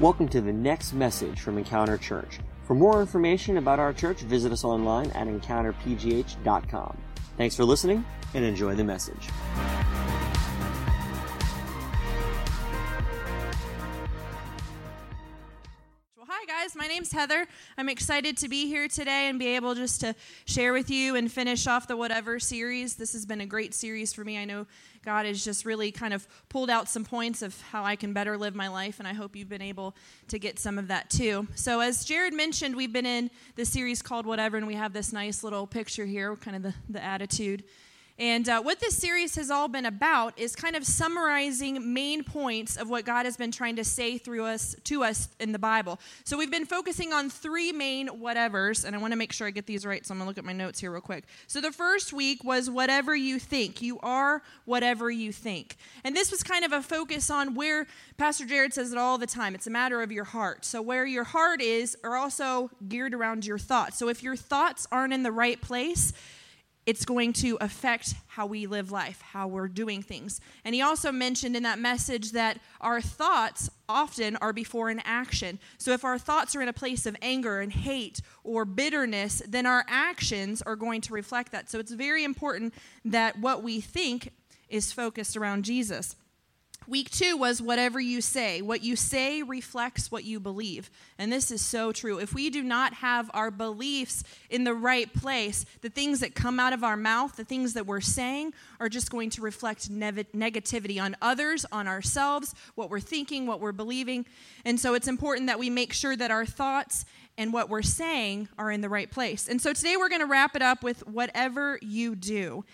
Welcome to the next message from Encounter Church. For more information about our church, visit us online at encounterpgh.com. Thanks for listening and enjoy the message. Name's Heather. I'm excited to be here today and be able just to share with you and finish off the Whatever series. This has been a great series for me. I know God has just really kind of pulled out some points of how I can better live my life, and I hope you've been able to get some of that too. So, as Jared mentioned, we've been in this series called Whatever, and we have this nice little picture here, kind of the, the attitude. And uh, what this series has all been about is kind of summarizing main points of what God has been trying to say through us to us in the Bible. So we've been focusing on three main whatevers, and I want to make sure I get these right. So I'm gonna look at my notes here real quick. So the first week was whatever you think. You are whatever you think, and this was kind of a focus on where Pastor Jared says it all the time. It's a matter of your heart. So where your heart is are also geared around your thoughts. So if your thoughts aren't in the right place it's going to affect how we live life, how we're doing things. And he also mentioned in that message that our thoughts often are before an action. So if our thoughts are in a place of anger and hate or bitterness, then our actions are going to reflect that. So it's very important that what we think is focused around Jesus. Week two was whatever you say. What you say reflects what you believe. And this is so true. If we do not have our beliefs in the right place, the things that come out of our mouth, the things that we're saying, are just going to reflect ne- negativity on others, on ourselves, what we're thinking, what we're believing. And so it's important that we make sure that our thoughts and what we're saying are in the right place. And so today we're going to wrap it up with whatever you do.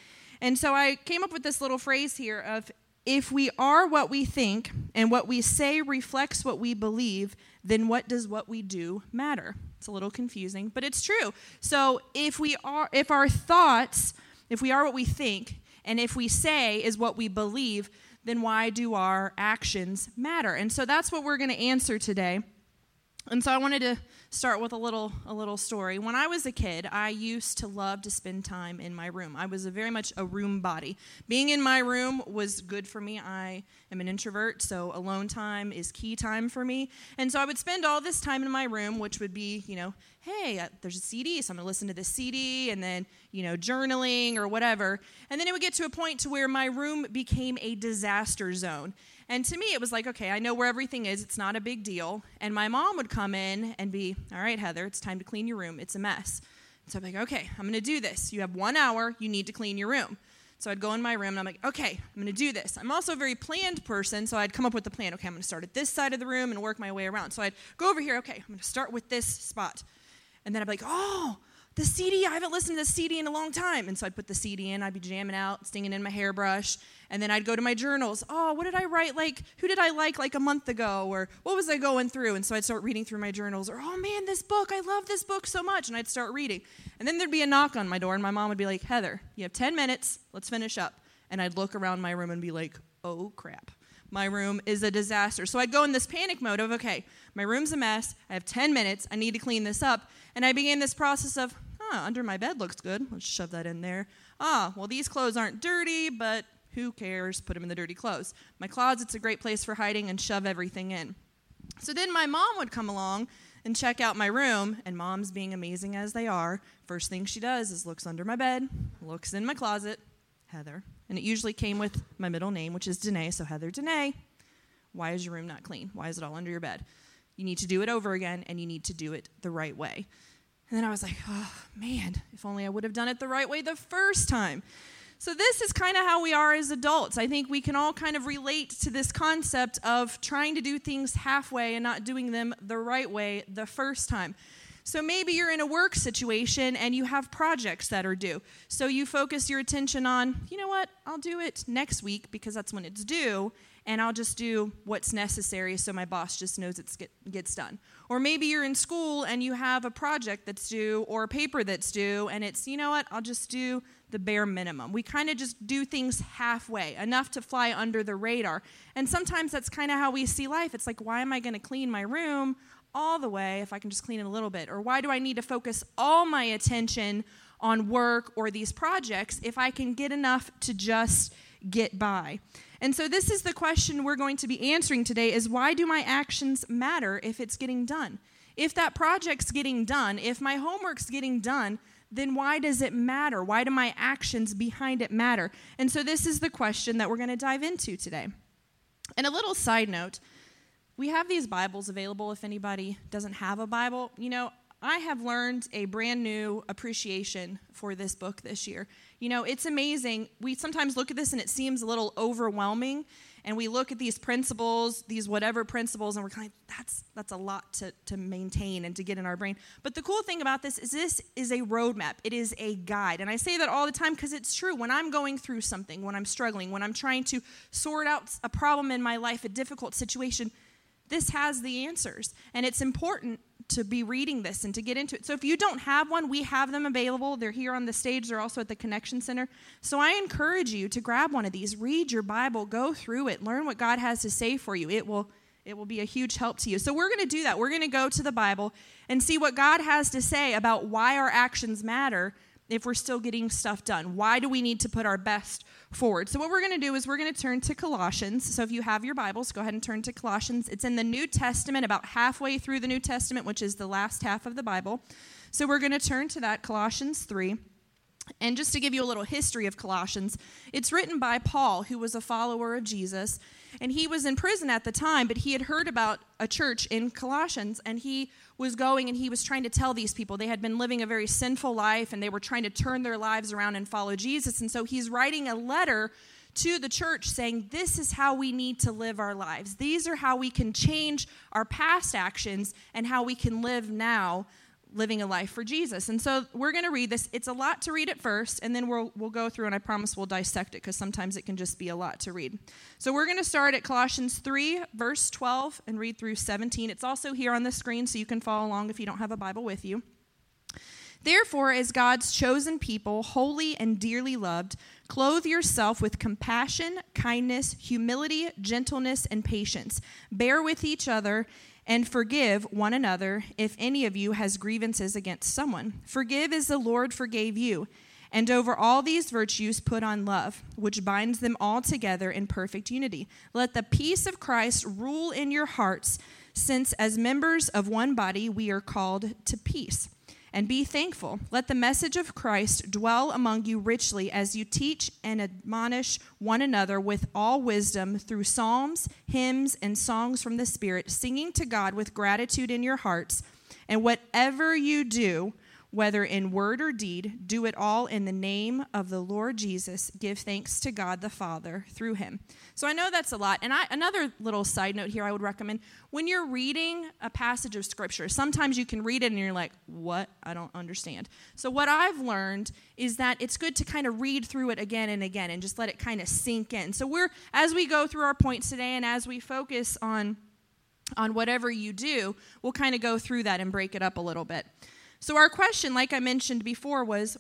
And so I came up with this little phrase here of if we are what we think and what we say reflects what we believe, then what does what we do matter? It's a little confusing, but it's true. So if we are if our thoughts, if we are what we think and if we say is what we believe, then why do our actions matter? And so that's what we're going to answer today. And so I wanted to start with a little a little story. When I was a kid, I used to love to spend time in my room. I was very much a room body. Being in my room was good for me. I am an introvert, so alone time is key time for me. And so I would spend all this time in my room, which would be, you know, hey, uh, there's a CD, so I'm going to listen to this CD and then, you know, journaling or whatever. And then it would get to a point to where my room became a disaster zone. And to me, it was like, okay, I know where everything is. It's not a big deal. And my mom would come in and be, all right, Heather, it's time to clean your room. It's a mess. So I'm like, okay, I'm going to do this. You have one hour. You need to clean your room. So I'd go in my room and I'm like, okay, I'm going to do this. I'm also a very planned person, so I'd come up with the plan. Okay, I'm going to start at this side of the room and work my way around. So I'd go over here. Okay, I'm going to start with this spot. And then I'd be like, oh, the CD, I haven't listened to the CD in a long time. And so I'd put the CD in, I'd be jamming out, stinging in my hairbrush. And then I'd go to my journals. Oh, what did I write? Like, who did I like like a month ago? Or what was I going through? And so I'd start reading through my journals. Or, oh man, this book, I love this book so much. And I'd start reading. And then there'd be a knock on my door, and my mom would be like, Heather, you have 10 minutes, let's finish up. And I'd look around my room and be like, oh crap my room is a disaster. So I'd go in this panic mode of, okay, my room's a mess. I have 10 minutes. I need to clean this up. And I began this process of, huh, under my bed looks good. Let's shove that in there. Ah, well, these clothes aren't dirty, but who cares? Put them in the dirty clothes. My closet's a great place for hiding and shove everything in. So then my mom would come along and check out my room, and moms, being amazing as they are, first thing she does is looks under my bed, looks in my closet, Heather, and it usually came with my middle name, which is Danae. So Heather Danae, why is your room not clean? Why is it all under your bed? You need to do it over again, and you need to do it the right way. And then I was like, oh man, if only I would have done it the right way the first time. So, this is kind of how we are as adults. I think we can all kind of relate to this concept of trying to do things halfway and not doing them the right way the first time. So maybe you're in a work situation and you have projects that are due. So you focus your attention on, you know what, I'll do it next week because that's when it's due, and I'll just do what's necessary so my boss just knows it get, gets done. Or maybe you're in school and you have a project that's due or a paper that's due, and it's, you know what, I'll just do the bare minimum. We kind of just do things halfway, enough to fly under the radar. And sometimes that's kind of how we see life. It's like, why am I going to clean my room all the way if I can just clean it a little bit? Or why do I need to focus all my attention on work or these projects if I can get enough to just get by. And so this is the question we're going to be answering today is why do my actions matter if it's getting done? If that project's getting done, if my homework's getting done, then why does it matter? Why do my actions behind it matter? And so this is the question that we're going to dive into today. And a little side note, we have these Bibles available if anybody doesn't have a Bible. You know, I have learned a brand new appreciation for this book this year. You know, it's amazing. We sometimes look at this and it seems a little overwhelming, and we look at these principles, these whatever principles, and we're kind of that's that's a lot to, to maintain and to get in our brain. But the cool thing about this is this is a roadmap. It is a guide. And I say that all the time because it's true. When I'm going through something, when I'm struggling, when I'm trying to sort out a problem in my life, a difficult situation, this has the answers. And it's important to be reading this and to get into it. So if you don't have one, we have them available. They're here on the stage, they're also at the Connection Center. So I encourage you to grab one of these, read your Bible, go through it, learn what God has to say for you. It will it will be a huge help to you. So we're going to do that. We're going to go to the Bible and see what God has to say about why our actions matter if we're still getting stuff done. Why do we need to put our best forward? So, what we're going to do is we're going to turn to Colossians. So, if you have your Bibles, go ahead and turn to Colossians. It's in the New Testament, about halfway through the New Testament, which is the last half of the Bible. So, we're going to turn to that, Colossians 3. And just to give you a little history of Colossians, it's written by Paul, who was a follower of Jesus. And he was in prison at the time, but he had heard about a church in Colossians, and he was going and he was trying to tell these people they had been living a very sinful life and they were trying to turn their lives around and follow Jesus. And so he's writing a letter to the church saying, This is how we need to live our lives. These are how we can change our past actions and how we can live now living a life for Jesus. And so we're going to read this. It's a lot to read at first, and then we'll, we'll go through, and I promise we'll dissect it because sometimes it can just be a lot to read. So we're going to start at Colossians 3, verse 12, and read through 17. It's also here on the screen, so you can follow along if you don't have a Bible with you. Therefore, as God's chosen people, holy and dearly loved, clothe yourself with compassion, kindness, humility, gentleness, and patience. Bear with each other and forgive one another if any of you has grievances against someone. Forgive as the Lord forgave you. And over all these virtues, put on love, which binds them all together in perfect unity. Let the peace of Christ rule in your hearts, since as members of one body we are called to peace and be thankful. Let the message of Christ dwell among you richly as you teach and admonish one another with all wisdom through psalms, hymns, and songs from the Spirit, singing to God with gratitude in your hearts. And whatever you do, whether in word or deed, do it all in the name of the Lord Jesus. Give thanks to God the Father through him. So I know that's a lot. And I, another little side note here I would recommend when you're reading a passage of scripture, sometimes you can read it and you're like, what? I don't understand. So what I've learned is that it's good to kind of read through it again and again and just let it kind of sink in. So we're, as we go through our points today and as we focus on, on whatever you do, we'll kind of go through that and break it up a little bit. So, our question, like I mentioned before, was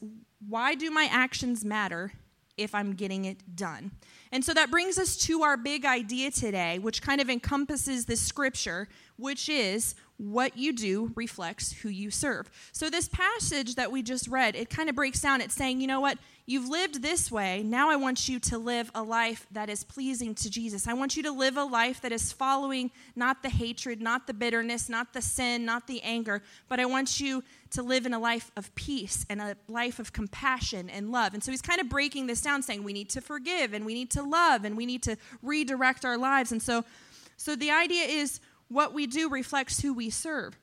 why do my actions matter if I'm getting it done? And so that brings us to our big idea today, which kind of encompasses this scripture, which is what you do reflects who you serve. So, this passage that we just read, it kind of breaks down. It's saying, you know what? You've lived this way. Now I want you to live a life that is pleasing to Jesus. I want you to live a life that is following not the hatred, not the bitterness, not the sin, not the anger, but I want you to live in a life of peace and a life of compassion and love. And so he's kind of breaking this down, saying we need to forgive and we need to love and we need to redirect our lives. And so, so the idea is what we do reflects who we serve.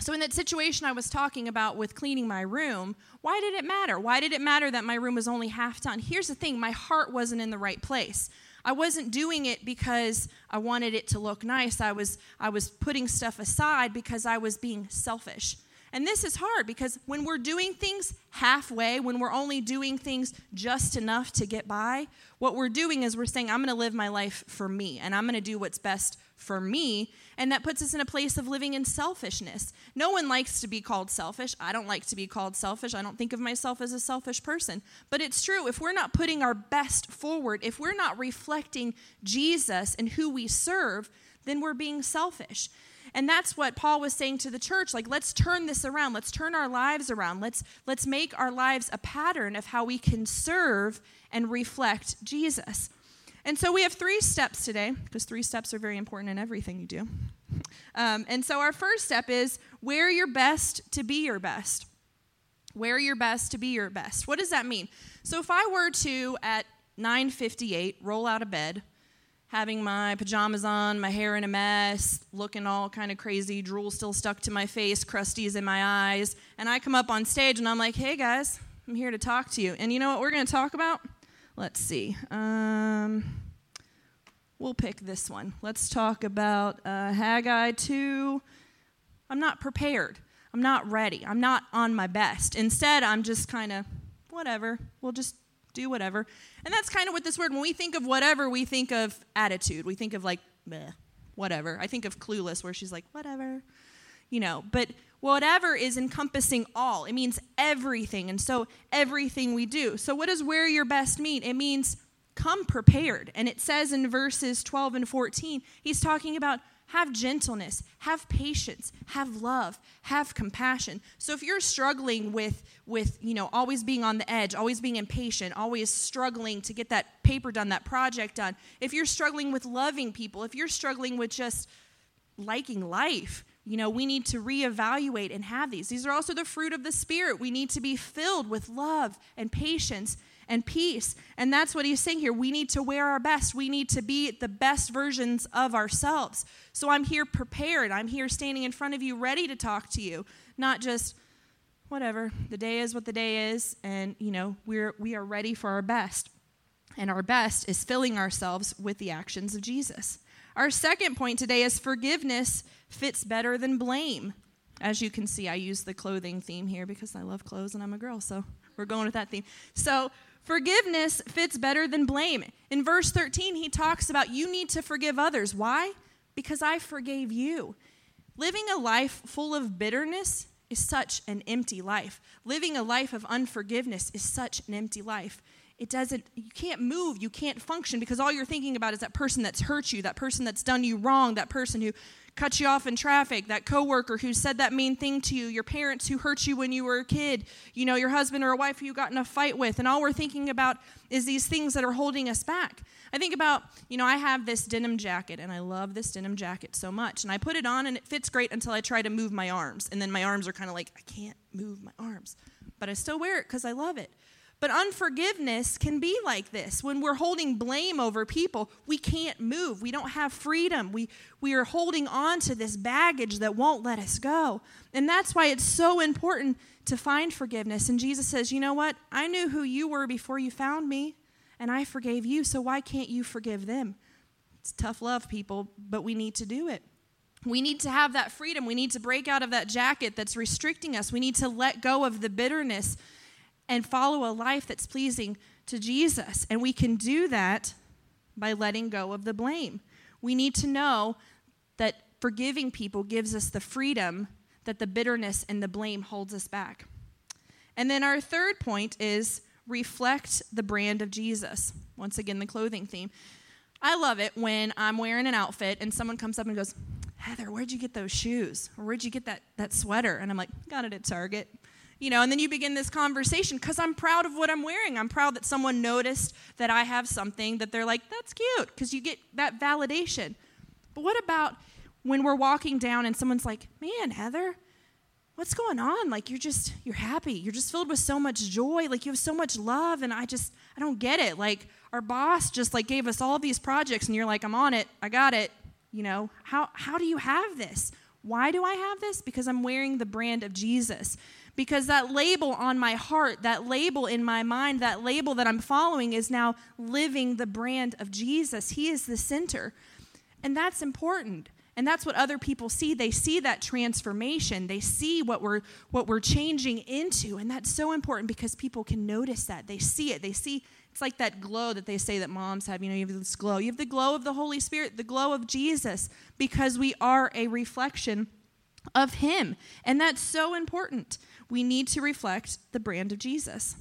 So, in that situation I was talking about with cleaning my room, why did it matter? Why did it matter that my room was only half done? Here's the thing my heart wasn't in the right place. I wasn't doing it because I wanted it to look nice. I was, I was putting stuff aside because I was being selfish. And this is hard because when we're doing things halfway, when we're only doing things just enough to get by, what we're doing is we're saying, I'm going to live my life for me and I'm going to do what's best for me. And that puts us in a place of living in selfishness. No one likes to be called selfish. I don't like to be called selfish. I don't think of myself as a selfish person. But it's true. If we're not putting our best forward, if we're not reflecting Jesus and who we serve, then we're being selfish. And that's what Paul was saying to the church, like let's turn this around. Let's turn our lives around. Let's let's make our lives a pattern of how we can serve and reflect Jesus. And so we have three steps today, because three steps are very important in everything you do. Um, and so our first step is wear your best to be your best. Wear your best to be your best. What does that mean? So if I were to at 9:58 roll out of bed, having my pajamas on, my hair in a mess, looking all kind of crazy, drool still stuck to my face, crusties in my eyes, and I come up on stage and I'm like, "Hey guys, I'm here to talk to you." And you know what we're going to talk about? Let's see. Um, we'll pick this one. Let's talk about uh, Haggai 2. I'm not prepared. I'm not ready. I'm not on my best. Instead, I'm just kind of, whatever. We'll just do whatever. And that's kind of what this word, when we think of whatever, we think of attitude. We think of like, whatever. I think of clueless, where she's like, whatever. You know, but whatever is encompassing all. It means everything. And so everything we do. So, what does wear your best mean? It means come prepared. And it says in verses 12 and 14, he's talking about have gentleness, have patience, have love, have compassion. So if you're struggling with with, you know, always being on the edge, always being impatient, always struggling to get that paper done, that project done, if you're struggling with loving people, if you're struggling with just liking life, you know, we need to reevaluate and have these. These are also the fruit of the Spirit. We need to be filled with love and patience and peace. And that's what he's saying here. We need to wear our best. We need to be the best versions of ourselves. So I'm here prepared. I'm here standing in front of you, ready to talk to you, not just whatever. The day is what the day is, and you know, we're we are ready for our best. And our best is filling ourselves with the actions of Jesus. Our second point today is forgiveness fits better than blame. As you can see, I use the clothing theme here because I love clothes and I'm a girl, so we're going with that theme. So, forgiveness fits better than blame. In verse 13, he talks about you need to forgive others. Why? Because I forgave you. Living a life full of bitterness is such an empty life. Living a life of unforgiveness is such an empty life it doesn't you can't move you can't function because all you're thinking about is that person that's hurt you that person that's done you wrong that person who cut you off in traffic that coworker who said that mean thing to you your parents who hurt you when you were a kid you know your husband or a wife who you got in a fight with and all we're thinking about is these things that are holding us back. I think about you know i have this denim jacket and i love this denim jacket so much and i put it on and it fits great until i try to move my arms and then my arms are kind of like i can't move my arms but i still wear it because i love it but unforgiveness can be like this. When we're holding blame over people, we can't move. We don't have freedom. We, we are holding on to this baggage that won't let us go. And that's why it's so important to find forgiveness. And Jesus says, You know what? I knew who you were before you found me, and I forgave you, so why can't you forgive them? It's tough love, people, but we need to do it. We need to have that freedom. We need to break out of that jacket that's restricting us. We need to let go of the bitterness and follow a life that's pleasing to Jesus. And we can do that by letting go of the blame. We need to know that forgiving people gives us the freedom that the bitterness and the blame holds us back. And then our third point is reflect the brand of Jesus. Once again, the clothing theme. I love it when I'm wearing an outfit and someone comes up and goes, Heather, where'd you get those shoes? Or where'd you get that, that sweater? And I'm like, got it at Target you know, and then you begin this conversation because I'm proud of what I'm wearing. I'm proud that someone noticed that I have something that they're like, that's cute, because you get that validation. But what about when we're walking down and someone's like, man, Heather, what's going on? Like, you're just, you're happy. You're just filled with so much joy. Like, you have so much love, and I just, I don't get it. Like, our boss just like gave us all these projects, and you're like, I'm on it. I got it. You know, how, how do you have this? Why do I have this? Because I'm wearing the brand of Jesus because that label on my heart, that label in my mind, that label that I'm following is now living the brand of Jesus. He is the center. And that's important. And that's what other people see. They see that transformation. They see what we're what we're changing into. And that's so important because people can notice that. They see it. They see it's like that glow that they say that moms have. You know, you have this glow. You have the glow of the Holy Spirit, the glow of Jesus, because we are a reflection of Him. And that's so important we need to reflect the brand of Jesus.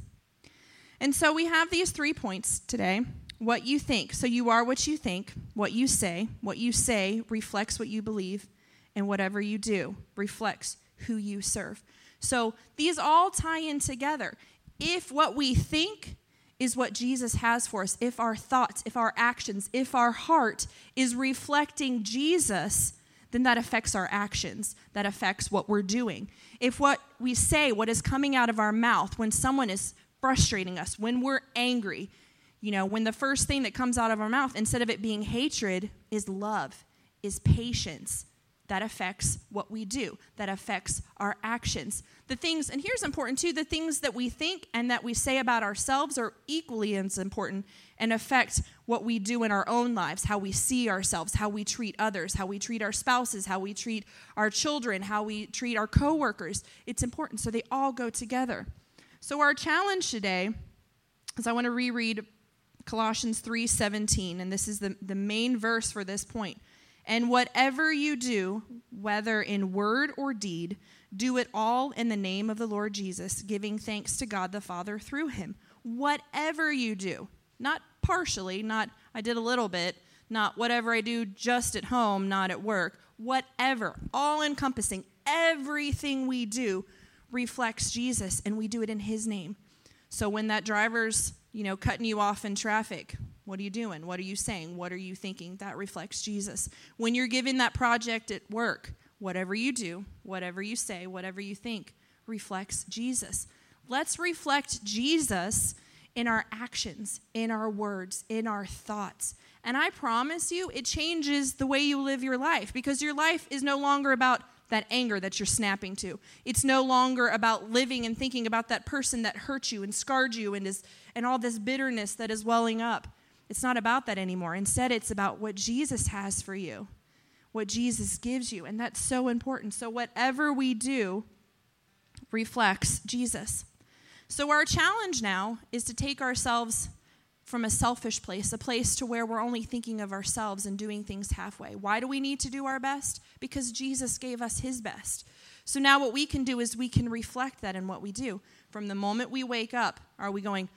And so we have these three points today. What you think. So you are what you think, what you say. What you say reflects what you believe, and whatever you do reflects who you serve. So these all tie in together. If what we think is what Jesus has for us, if our thoughts, if our actions, if our heart is reflecting Jesus, then that affects our actions. That affects what we're doing. If what we say, what is coming out of our mouth when someone is frustrating us, when we're angry, you know, when the first thing that comes out of our mouth, instead of it being hatred, is love, is patience, that affects what we do, that affects our actions. The things, and here's important too the things that we think and that we say about ourselves are equally as important and affect what we do in our own lives, how we see ourselves, how we treat others, how we treat our spouses, how we treat our children, how we treat our coworkers. It's important. So they all go together. So our challenge today is I want to reread Colossians 3:17 and this is the, the main verse for this point. And whatever you do, whether in word or deed, do it all in the name of the Lord Jesus, giving thanks to God the Father through him. Whatever you do, not partially, not I did a little bit, not whatever I do just at home, not at work, whatever, all encompassing, everything we do reflects Jesus and we do it in his name. So when that driver's, you know, cutting you off in traffic, what are you doing? What are you saying? What are you thinking? That reflects Jesus. When you're giving that project at work, whatever you do, whatever you say, whatever you think reflects Jesus. Let's reflect Jesus in our actions, in our words, in our thoughts. And I promise you, it changes the way you live your life because your life is no longer about that anger that you're snapping to. It's no longer about living and thinking about that person that hurt you and scarred you and is and all this bitterness that is welling up. It's not about that anymore. Instead, it's about what Jesus has for you, what Jesus gives you. And that's so important. So, whatever we do reflects Jesus. So, our challenge now is to take ourselves from a selfish place, a place to where we're only thinking of ourselves and doing things halfway. Why do we need to do our best? Because Jesus gave us his best. So now what we can do is we can reflect that in what we do. From the moment we wake up, are we going,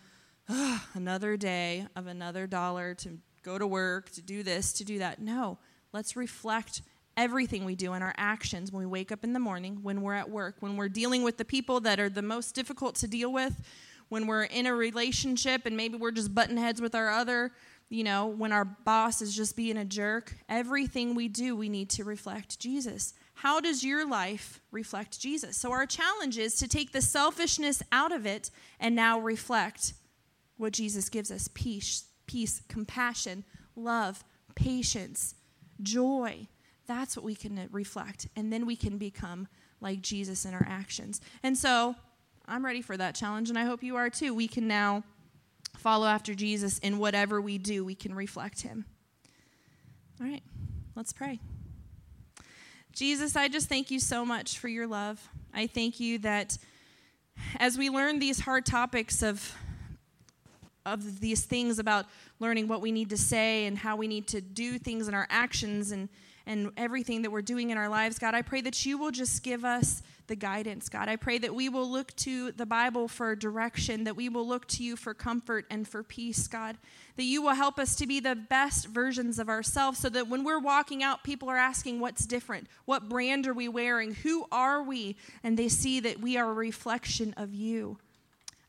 oh, another day of another dollar to go to work, to do this, to do that. No, let's reflect everything we do in our actions when we wake up in the morning, when we're at work, when we're dealing with the people that are the most difficult to deal with, when we're in a relationship and maybe we're just button heads with our other, you know, when our boss is just being a jerk. Everything we do, we need to reflect Jesus. How does your life reflect Jesus? So, our challenge is to take the selfishness out of it and now reflect what Jesus gives us peace, peace, compassion, love, patience, joy. That's what we can reflect. And then we can become like Jesus in our actions. And so I'm ready for that challenge, and I hope you are too. We can now follow after Jesus in whatever we do, we can reflect him. All right, let's pray. Jesus, I just thank you so much for your love. I thank you that as we learn these hard topics of of these things about learning what we need to say and how we need to do things in our actions and, and everything that we're doing in our lives, God, I pray that you will just give us the guidance, God. I pray that we will look to the Bible for direction, that we will look to you for comfort and for peace, God. That you will help us to be the best versions of ourselves so that when we're walking out, people are asking what's different, what brand are we wearing, who are we, and they see that we are a reflection of you.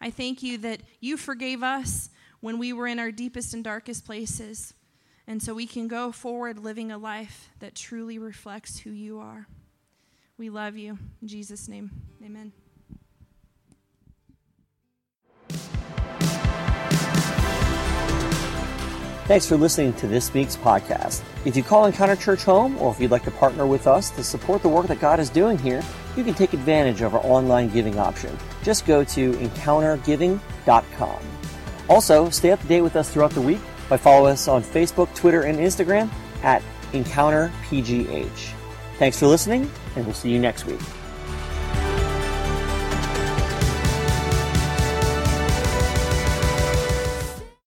I thank you that you forgave us when we were in our deepest and darkest places. And so we can go forward living a life that truly reflects who you are. We love you. In Jesus' name, amen. Thanks for listening to this week's podcast. If you call Encounter Church home, or if you'd like to partner with us to support the work that God is doing here, you can take advantage of our online giving option. Just go to encountergiving.com. Also, stay up to date with us throughout the week by following us on Facebook, Twitter, and Instagram at EncounterPGH. Thanks for listening, and we'll see you next week.